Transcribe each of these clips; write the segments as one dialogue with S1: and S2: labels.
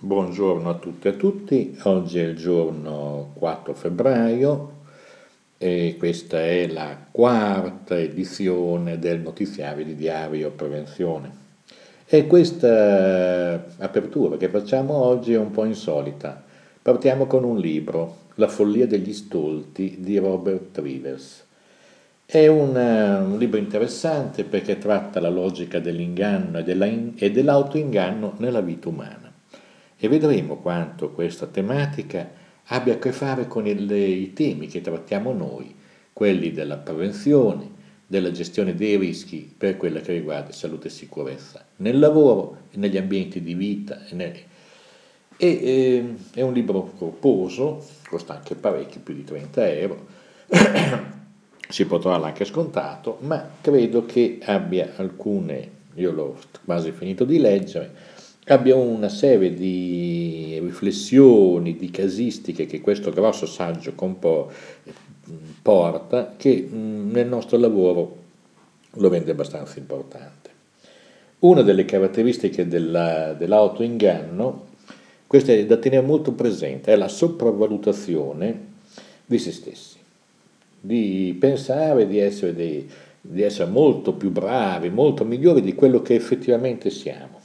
S1: Buongiorno a tutte e a tutti, oggi è il giorno 4 febbraio e questa è la quarta edizione del notiziario di Diario Prevenzione. E questa apertura che facciamo oggi è un po' insolita. Partiamo con un libro, La follia degli stolti di Robert Rivers. È un, un libro interessante perché tratta la logica dell'inganno e dell'autoinganno nella vita umana e vedremo quanto questa tematica abbia a che fare con il, i temi che trattiamo noi, quelli della prevenzione, della gestione dei rischi per quella che riguarda salute e sicurezza nel lavoro e negli ambienti di vita. E, eh, è un libro corposo, costa anche parecchio, più di 30 euro, si può trovare anche scontato, ma credo che abbia alcune, io l'ho quasi finito di leggere, abbiamo una serie di riflessioni, di casistiche che questo grosso saggio porta, che nel nostro lavoro lo rende abbastanza importante. Una delle caratteristiche della, dell'autoinganno, questa è da tenere molto presente, è la sopravvalutazione di se stessi, di pensare di essere, dei, di essere molto più bravi, molto migliori di quello che effettivamente siamo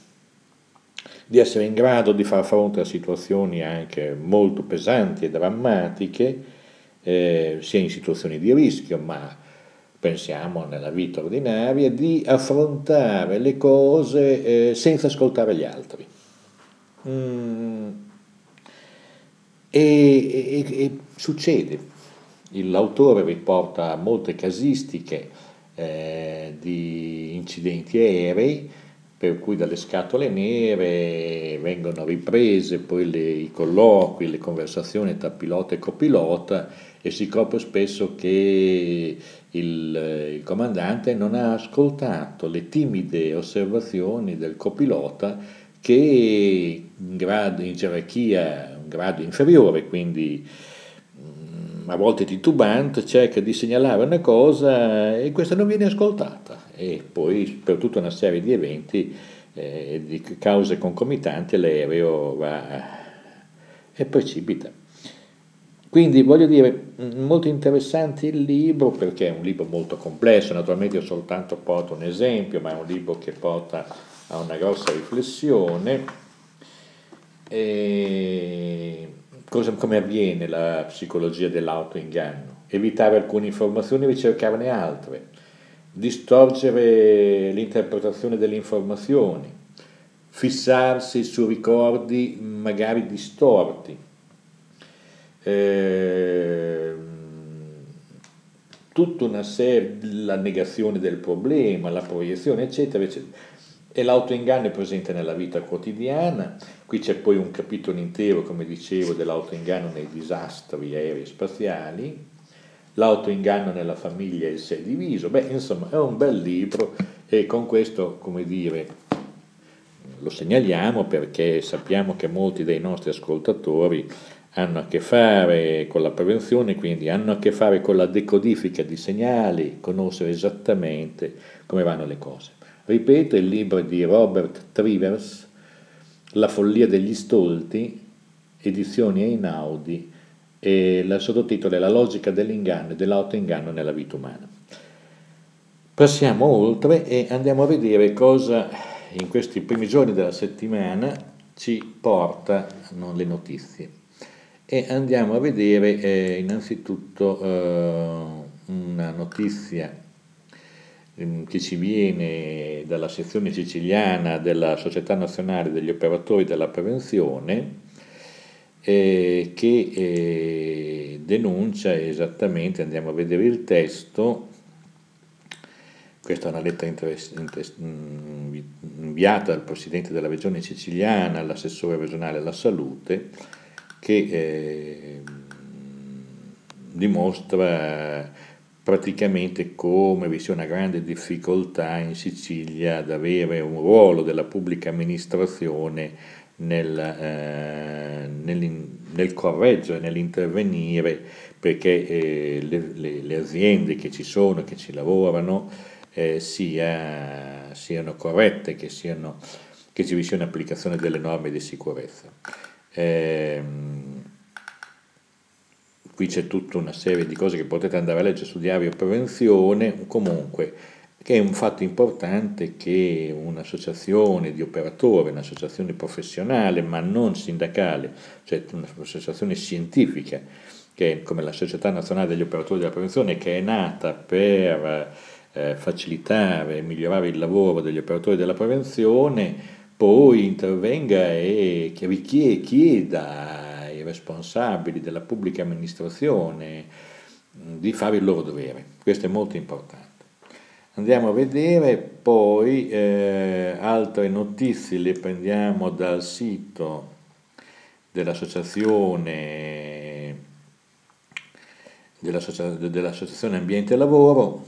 S1: di essere in grado di far fronte a situazioni anche molto pesanti e drammatiche, eh, sia in situazioni di rischio, ma pensiamo nella vita ordinaria, di affrontare le cose eh, senza ascoltare gli altri. Mm. E, e, e, succede, l'autore riporta molte casistiche eh, di incidenti aerei, per cui dalle scatole non vengono riprese poi le, i colloqui, le conversazioni tra pilota e copilota e si scopre spesso che il, il, comandante non ha ascoltato le timide osservazioni del copilota che in, grado, in gerarchia un grado inferiore, quindi a volte titubante, cerca di segnalare una cosa e questa non viene ascoltata e poi per tutta una serie di eventi, eh, di cause concomitanti, l'aereo va e precipita. Quindi voglio dire, molto interessante il libro perché è un libro molto complesso, naturalmente io soltanto porto un esempio, ma è un libro che porta a una grossa riflessione. E cosa, come avviene la psicologia dell'autoinganno? Evitare alcune informazioni e ricercarne altre, distorcere l'interpretazione delle informazioni, fissarsi su ricordi magari distorti, eh, tutta una serie, la negazione del problema, la proiezione, eccetera, eccetera. E l'autoinganno è presente nella vita quotidiana, qui c'è poi un capitolo intero, come dicevo, dell'autoinganno nei disastri aerei e spaziali, l'autoinganno nella famiglia e il sé diviso, beh insomma è un bel libro e con questo, come dire, lo segnaliamo perché sappiamo che molti dei nostri ascoltatori hanno a che fare con la prevenzione, quindi hanno a che fare con la decodifica di segnali, conoscere esattamente come vanno le cose. Ripeto, il libro di Robert Trivers, La follia degli stolti, edizioni Einaudi, e il sottotitolo è La logica dell'inganno e dell'autoinganno nella vita umana. Passiamo oltre e andiamo a vedere cosa in questi primi giorni della settimana ci portano le notizie. E andiamo a vedere eh, innanzitutto eh, una notizia Ehm, che ci viene dalla sezione siciliana della Società Nazionale degli Operatori della Prevenzione, eh, che eh, denuncia esattamente, andiamo a vedere il testo, questa è una lettera mm, inviata dal Presidente della Regione siciliana all'assessore regionale alla salute, che eh, dimostra praticamente come vi sia una grande difficoltà in Sicilia ad avere un ruolo della pubblica amministrazione nel, eh, nel, nel correggere, nell'intervenire perché eh, le, le, le, aziende che ci sono, che ci lavorano, eh, sia, siano corrette, che siano che ci sia un'applicazione delle norme di sicurezza. Ehm, qui c'è tutta una serie di cose che potete andare a leggere su Diario Prevenzione, comunque che è un fatto importante che un'associazione di operatori, un'associazione professionale ma non sindacale, cioè un'associazione scientifica, che è come la Società Nazionale degli Operatori della Prevenzione, che è nata per eh, facilitare e migliorare il lavoro degli operatori della prevenzione, poi intervenga e chieda responsabili della pubblica amministrazione di fare il loro dovere. Questo è molto importante. Andiamo a vedere poi eh, altre notizie, le prendiamo dal sito dell'associazione, dell'associazione Ambiente Lavoro,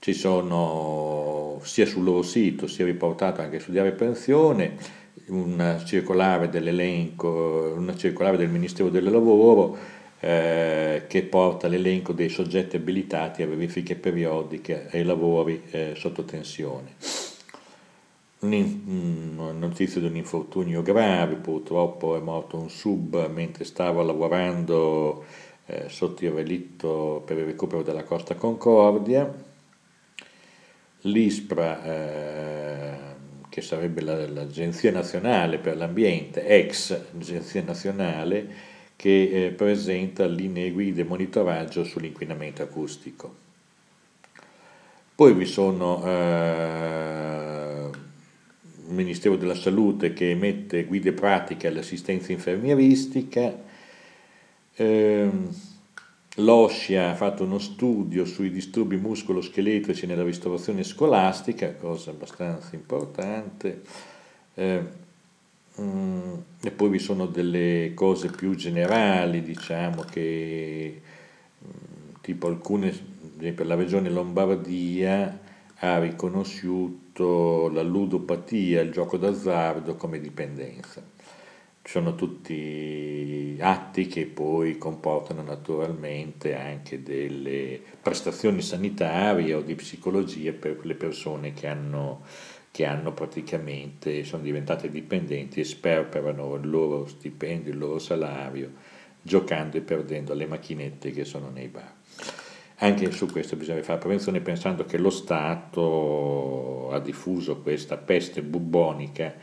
S1: ci sono sia sul loro sito sia riportato anche su Diario Pensione una circolare dell'elenco, una circolare del Ministero del Lavoro eh, che porta l'elenco dei soggetti abilitati a verifiche periodiche ai lavori eh, sotto tensione. Una notizia di un infortunio grave, purtroppo è morto un sub mentre stava lavorando eh, sotto il relitto per il recupero della Costa Concordia. L'ISPRA eh, che sarebbe la, l'Agenzia Nazionale per l'Ambiente, ex Agenzia Nazionale, che eh, presenta linee guida e monitoraggio sull'inquinamento acustico. Poi vi sono eh, il Ministero della Salute che emette guide pratiche all'assistenza infermieristica, eh, L'OSCIA ha fatto uno studio sui disturbi muscoloscheletrici nella ristorazione scolastica, cosa abbastanza importante, eh, mm, e poi vi sono delle cose più generali, diciamo che mm, tipo alcune, ad esempio la regione Lombardia ha riconosciuto la ludopatia, il gioco d'azzardo come dipendenza. Sono tutti atti che poi comportano naturalmente anche delle prestazioni sanitarie o di psicologia per le persone che hanno, che hanno praticamente, sono diventate dipendenti e sperperano il loro stipendio, il loro salario, giocando e perdendo le macchinette che sono nei bar. Anche su questo bisogna fare prevenzione pensando che lo Stato ha diffuso questa peste bubbonica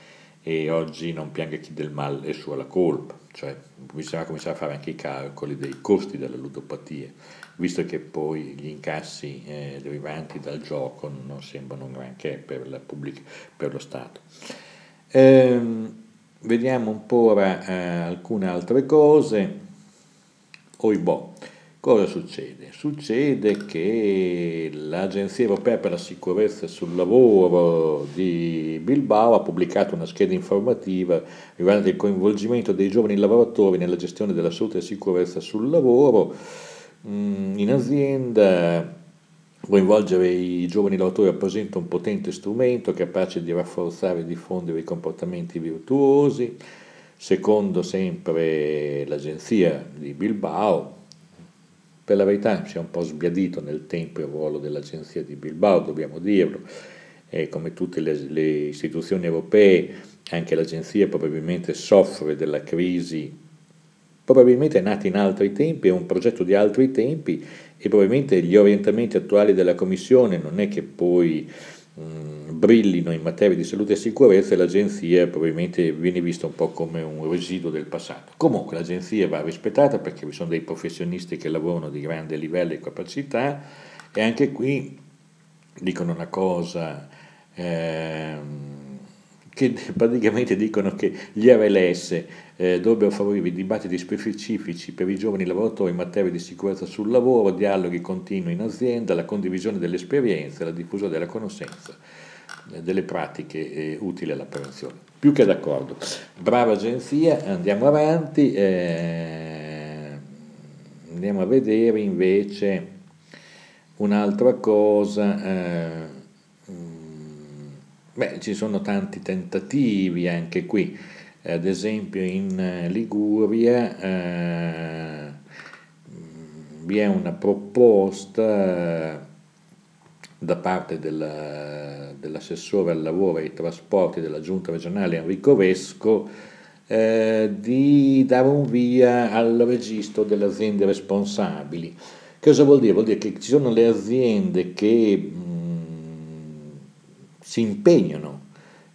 S1: e oggi non pianga chi del mal è sua la colpa, cioè bisogna cominciare a fare anche i calcoli dei costi della ludopatia, visto che poi gli incassi eh, derivanti dal gioco non sembrano granché per, pubblica, per lo Stato. Ehm, vediamo un po' ora eh, alcune altre cose. Oibò. Cosa succede? Succede che l'Agenzia Europea per la Sicurezza sul Lavoro di Bilbao ha pubblicato una scheda informativa riguardante il coinvolgimento dei giovani lavoratori nella gestione della salute e sicurezza sul lavoro mm, in azienda. Coinvolgere i giovani lavoratori rappresenta un potente strumento capace di rafforzare e diffondere i comportamenti virtuosi. Secondo sempre l'agenzia di Bilbao, per la verità si è un po' sbiadito nel tempo il ruolo dell'agenzia di Bilbao, dobbiamo dirlo, e come tutte le, le istituzioni europee, anche l'agenzia probabilmente soffre della crisi, probabilmente è nata in altri tempi, è un progetto di altri tempi e probabilmente gli orientamenti attuali della Commissione non è che poi brillino in materia di salute e sicurezza e l'agenzia probabilmente viene vista un po' come un residuo del passato. Comunque l'agenzia va rispettata perché vi sono dei professionisti che lavorano di grande livello e capacità e anche qui dicono una cosa ehm, che praticamente dicono che gli RLS eh, dovrebbero favorire dibattiti specifici per i giovani lavoratori in materia di sicurezza sul lavoro, dialoghi continui in azienda, la condivisione delle esperienze, la diffusione della conoscenza eh, delle pratiche eh, utili alla prevenzione. Più che d'accordo. Brava agenzia, andiamo avanti, eh, andiamo a vedere invece un'altra cosa. Eh, Beh, ci sono tanti tentativi anche qui, ad esempio in eh, Liguria eh, vi è una proposta da parte della, dell'assessore al lavoro e ai trasporti della giunta regionale Enrico Vesco eh, di dare un via al registro delle aziende responsabili. Cosa vuol dire? Vuol dire che ci sono le aziende che si impegnano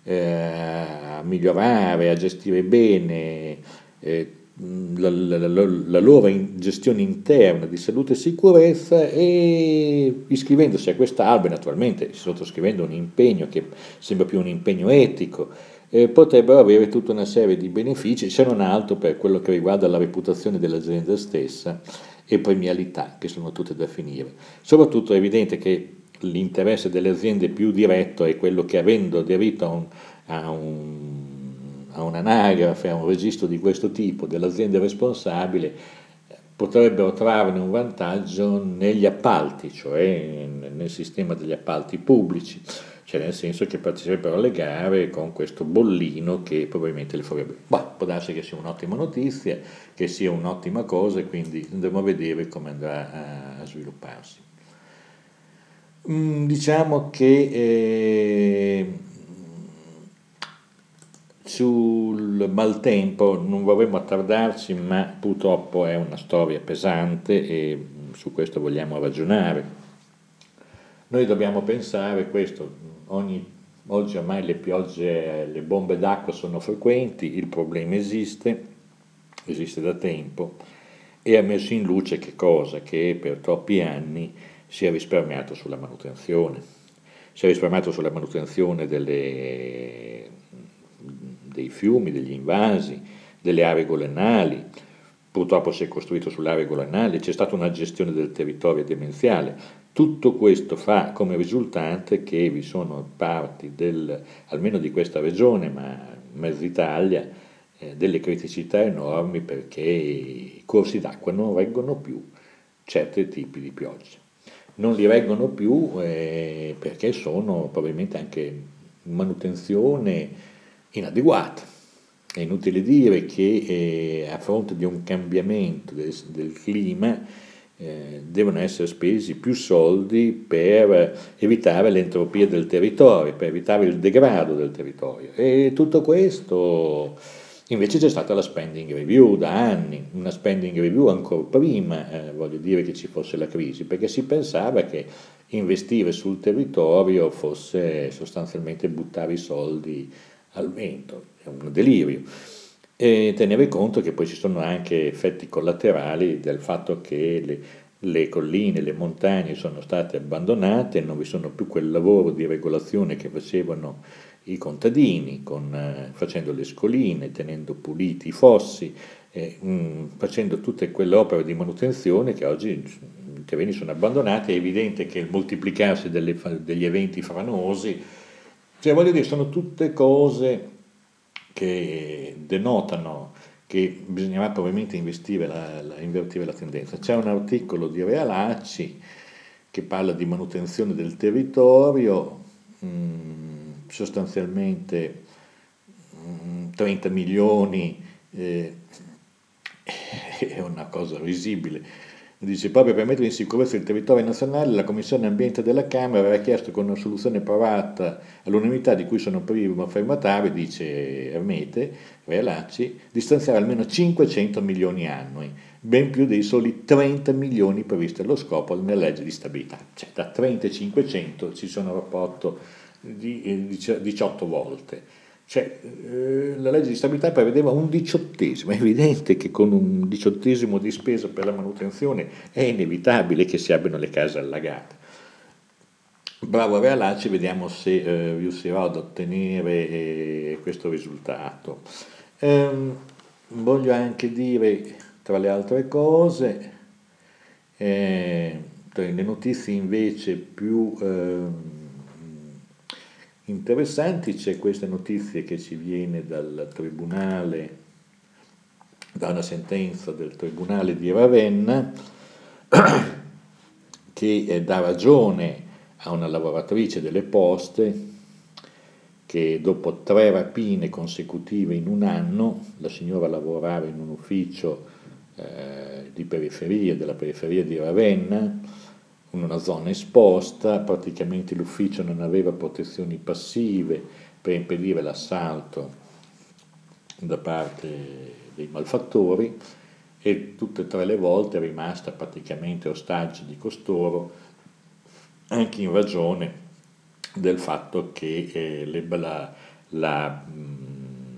S1: eh, a migliorare, a gestire bene eh, la, la, la, la, loro gestione interna di salute e sicurezza e iscrivendosi a quest'albo, naturalmente sottoscrivendo un impegno che sembra più un impegno etico, eh, potrebbero avere tutta una serie di benefici, se non altro per quello che riguarda la reputazione dell'azienda stessa e premialità, che sono tutte da finire. Soprattutto è evidente che l'interesse delle aziende più diretto è quello che avendo aderito a un, a un a un'anagrafe, a un registro di questo tipo dell'azienda responsabile, potrebbero trarne un vantaggio negli appalti, cioè nel sistema degli appalti pubblici, cioè nel senso che parteciperebbero alle gare con questo bollino che probabilmente le farebbe. Bah, può darsi che sia un'ottima notizia, che sia un'ottima cosa e quindi andremo a vedere come andrà a svilupparsi. Mm, diciamo che eh, sul maltempo non vorremmo attardarci, ma purtroppo è una storia pesante e su questo vogliamo ragionare. Noi dobbiamo pensare questo, ogni, oggi ormai le piogge, le bombe d'acqua sono frequenti, il problema esiste, esiste da tempo e ha messo in luce che cosa? Che per troppi anni si è risparmiato sulla manutenzione, si è risparmiato sulla manutenzione delle dei fiumi, degli invasi, delle aree golenali, purtroppo si è costruito sulle aree golenali, c'è stata una gestione del territorio demenziale. Tutto questo fa come risultante che vi sono parti, del, almeno di questa regione, ma mezza Italia, eh, delle criticità enormi perché i corsi d'acqua non reggono più certi tipi di piogge. Non li reggono più eh, perché sono probabilmente anche manutenzione, inadeguata. È inutile dire che eh, a fronte di un cambiamento del, del clima eh, devono essere spesi più soldi per evitare l'entropia del territorio, per evitare il degrado del territorio. E tutto questo invece c'è stata la spending review da anni, una spending review ancora prima, eh, voglio dire, che ci fosse la crisi, perché si pensava che investire sul territorio fosse sostanzialmente buttare i soldi al vento, è un delirio. E tenere conto che poi ci sono anche effetti collaterali del fatto che le, le colline, le montagne sono state abbandonate, non vi sono più quel lavoro di regolazione che facevano i contadini, con, eh, facendo le scoline, tenendo puliti i fossi, eh, mh, mm, facendo tutte quelle opere di manutenzione che oggi i terreni sono abbandonati, è evidente che il moltiplicarsi delle, degli eventi franosi cioè, voglio dire, sono tutte cose che denotano che bisognerà probabilmente la, la, invertire la tendenza. C'è un articolo di Realacci che parla di manutenzione del territorio, mh, mm, sostanzialmente mh, mm, 30 milioni eh, è una cosa risibile Dice, proprio per mettere in sicurezza il territorio nazionale, la Commissione Ambiente della Camera aveva chiesto con una soluzione approvata all'unanimità di cui sono primo firmatario, dice Ermete, Realacci, di stanziare almeno 500 milioni annui, ben più dei soli 30 milioni previsti allo scopo nella legge di stabilità. Cioè da 30 e 500 ci sono un rapporto di 18 volte. Cioè, eh, la legge di stabilità prevedeva un diciottesimo, è evidente che con un diciottesimo di spesa per la manutenzione è inevitabile che si abbiano le case allagate. Bravo Realacci, vediamo se eh, riuscirò ad ottenere eh, questo risultato. Ehm, voglio anche dire, tra le altre cose, eh, le notizie invece più ehm, interessanti, c'è questa notizia che ci viene dal tribunale, da una sentenza del tribunale di Ravenna, che dà ragione a una lavoratrice delle poste che dopo tre rapine consecutive in un anno, la signora lavorava in un ufficio eh, di periferia, della periferia di Ravenna, in una zona esposta, praticamente l'ufficio non aveva protezioni passive per impedire l'assalto da parte dei malfattori e tutte e tre le volte è rimasta praticamente ostaggio di costoro anche in ragione del fatto che eh, le, la, la, mh, mm,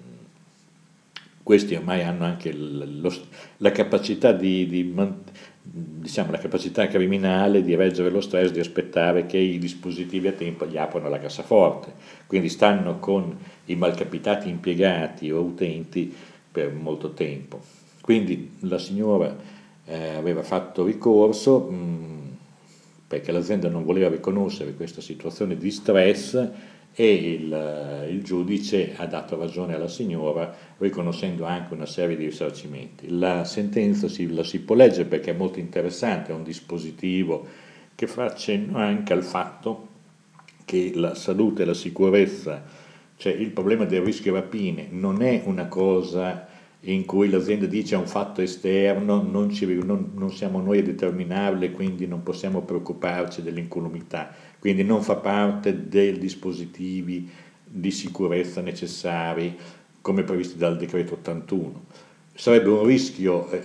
S1: questi ormai hanno anche lo, la capacità di, di diciamo, la capacità criminale di reggere lo stress, di aspettare che i dispositivi a tempo gli aprono la cassaforte, quindi stanno con i malcapitati impiegati o utenti per molto tempo. Quindi la signora eh, aveva fatto ricorso mh, mm, perché l'azienda non voleva riconoscere questa situazione di stress e il, il, giudice ha dato ragione alla signora riconoscendo anche una serie di risarcimenti. La sentenza si, la si può leggere perché è molto interessante, è un dispositivo che fa accenno anche al fatto che la salute e la sicurezza, cioè il problema del rischio rapine, non è una cosa in cui l'azienda dice è un fatto esterno, non, ci, non, non siamo noi a determinarle, quindi non possiamo preoccuparci dell'incolumità quindi non fa parte dei dispositivi di sicurezza necessari come previsti dal decreto 81. Sarebbe un rischio eh,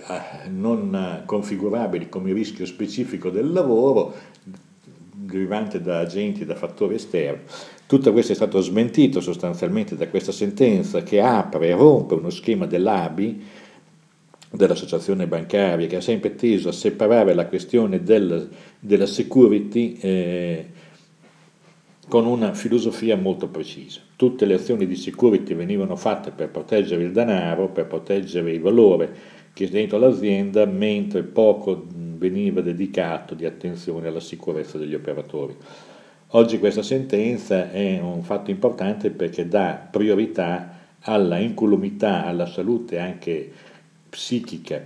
S1: non configurabile come rischio specifico del lavoro derivante da agenti, da fattori esterni. Tutto questo è stato smentito sostanzialmente da questa sentenza che apre e rompe uno schema dell'ABI, dell'associazione bancaria, che ha sempre teso a separare la questione del, della security eh, con una filosofia molto precisa. Tutte le azioni di security venivano fatte per proteggere il denaro, per proteggere il valore che è dentro l'azienda, mentre poco veniva dedicato di attenzione alla sicurezza degli operatori. Oggi questa sentenza è un fatto importante perché dà priorità alla incolumità, alla salute anche psichica,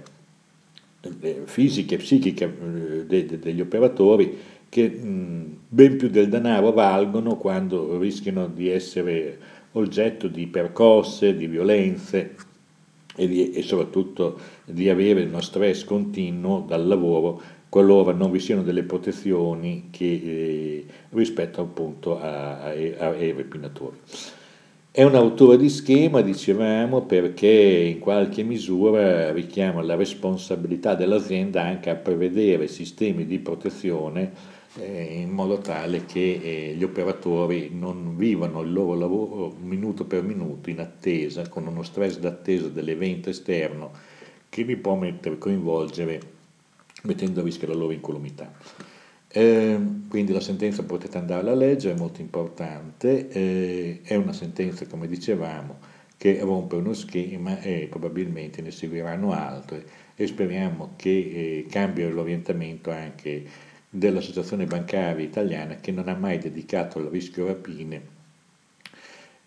S1: eh, fisica e psichica eh, degli operatori che ben più del denaro valgono quando rischiano di essere oggetto di percosse, di violenze e, di, e soprattutto di avere uno stress continuo dal lavoro qualora non vi siano delle protezioni che, eh, rispetto appunto ai rapinatori. È un autore di schema, dicevamo, perché in qualche misura richiama la responsabilità dell'azienda anche a prevedere sistemi di protezione in modo tale che eh, gli operatori non vivano il loro lavoro minuto per minuto in attesa, con uno stress d'attesa dell'evento esterno che li può mettere, coinvolgere mettendo a rischio la loro incolumità. Eh, quindi la sentenza potete andare a leggere, è molto importante, eh, è una sentenza come dicevamo che rompe uno schema e probabilmente ne seguiranno altre e speriamo che eh, cambi l'orientamento anche dell'Associazione Bancaria Italiana che non ha mai dedicato al rischio rapine,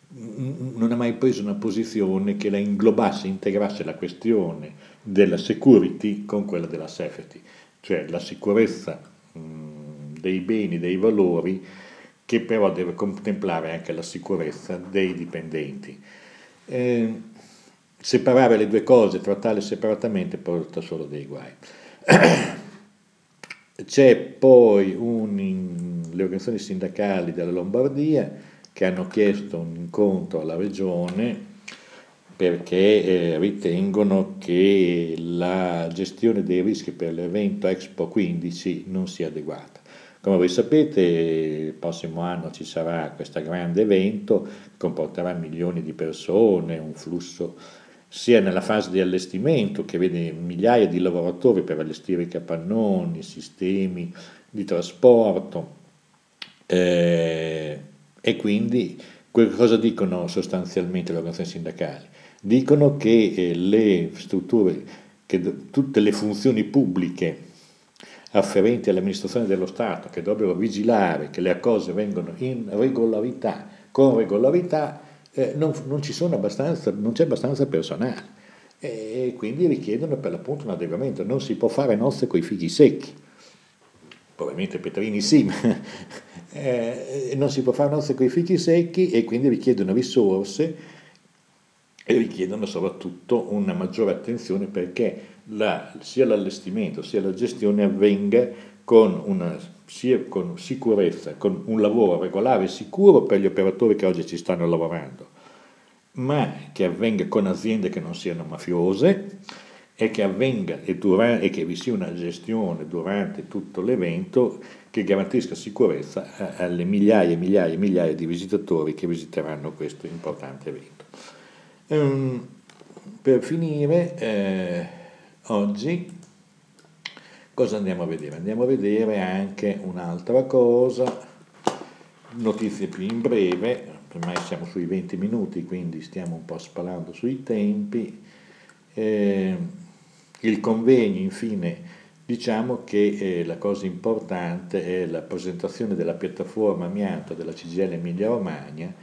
S1: non ha mai preso una posizione che la inglobasse, integrasse la questione della security con quella della safety, cioè la sicurezza dei beni, dei valori, che però deve contemplare anche la sicurezza dei dipendenti. Eh, separare le due cose, trattarle separatamente, porta solo dei guai. C'è poi un, le organizzazioni sindacali della Lombardia che hanno chiesto un incontro alla regione perché eh, ritengono che la gestione dei rischi per l'evento Expo 15 non sia adeguata. Come voi sapete, il prossimo anno ci sarà questo grande evento, comporterà milioni di persone, un flusso sia nella fase di allestimento che vede migliaia di lavoratori per allestire i capannoni, sistemi di trasporto eh, e quindi cosa dicono sostanzialmente le organizzazioni sindacali? Dicono che eh, le strutture, che tutte le funzioni pubbliche afferenti all'amministrazione dello Stato che dovrebbero vigilare che le cose vengano in regolarità, con regolarità, eh, non, non, non, c'è abbastanza personale e quindi richiedono per l'appunto un adeguamento. Non si può fare nozze con i figli secchi, probabilmente Petrini sì, ma eh, non si può fare nozze con i figli secchi e quindi richiedono risorse e richiedono soprattutto una maggiore attenzione perché la, sia l'allestimento sia la gestione avvenga con una sia con sicurezza, con un lavoro regolare e sicuro per gli operatori che oggi ci stanno lavorando, ma che avvenga con aziende che non siano mafiose e che avvenga e, durante, e che vi sia una gestione durante tutto l'evento che garantisca sicurezza alle migliaia e migliaia e migliaia di visitatori che visiteranno questo importante evento. Um, per finire, eh, oggi cosa andiamo a vedere? Andiamo a vedere anche un'altra cosa, notizie più in breve, ormai siamo sui 20 minuti, quindi stiamo un po' spalando sui tempi. Eh, il convegno, infine, diciamo che eh, la cosa importante è la presentazione della piattaforma amianto della CGL Emilia Romagna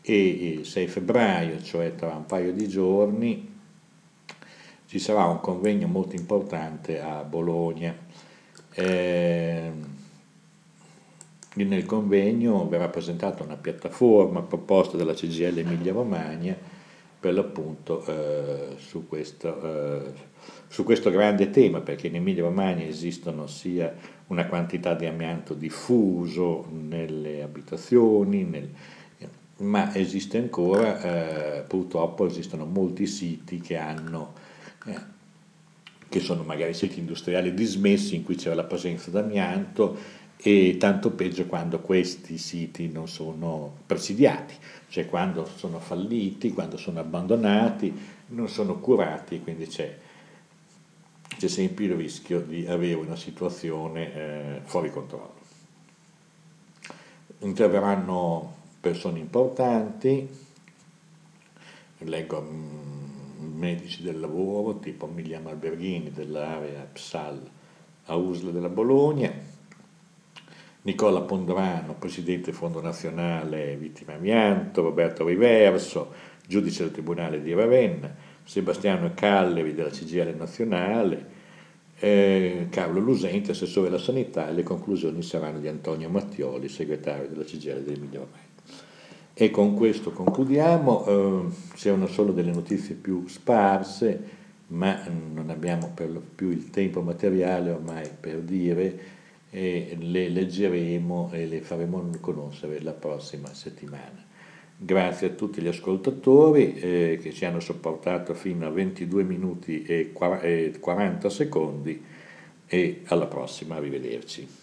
S1: e il 6 febbraio, cioè tra un paio di giorni, ci sarà un convegno molto importante a Bologna. Eh, nel convegno verrà presentata una piattaforma proposta dalla CGL Emilia Romagna per l'appunto eh, su questo eh, su questo grande tema, perché in Emilia Romagna esistono sia una quantità di amianto diffuso nelle abitazioni, nel, ma esiste ancora, eh, purtroppo esistono molti siti che hanno, eh, che sono magari siti industriali dismessi in cui c'è la presenza d'amianto e tanto peggio quando questi siti non sono presidiati, cioè quando sono falliti, quando sono abbandonati, non sono curati, quindi c'è c'è sempre il rischio di avere una situazione eh, fuori controllo. Interverranno persone importanti, leggo mm, medici del lavoro tipo Emiliano Alberghini dell'area PSAL a Usla della Bologna, Nicola Pondorano, presidente Fondo Nazionale Vittime Amianto, Roberto Riverso, giudice del Tribunale di Ravenna, Sebastiano Callevi della CGL nazionale, eh, Carlo Lusente, assessore della sanità, e le conclusioni saranno di Antonio Mattioli, segretario della CGL dell'Emilia Romagna. E con questo concludiamo, eh, c'erano solo delle notizie più sparse, ma non abbiamo per lo più il tempo materiale ormai per dire, e le leggeremo e le faremo conoscere la prossima settimana. Grazie a tutti gli ascoltatori eh, che ci hanno sopportato fino a 22 minuti e 40 secondi e alla prossima, arrivederci.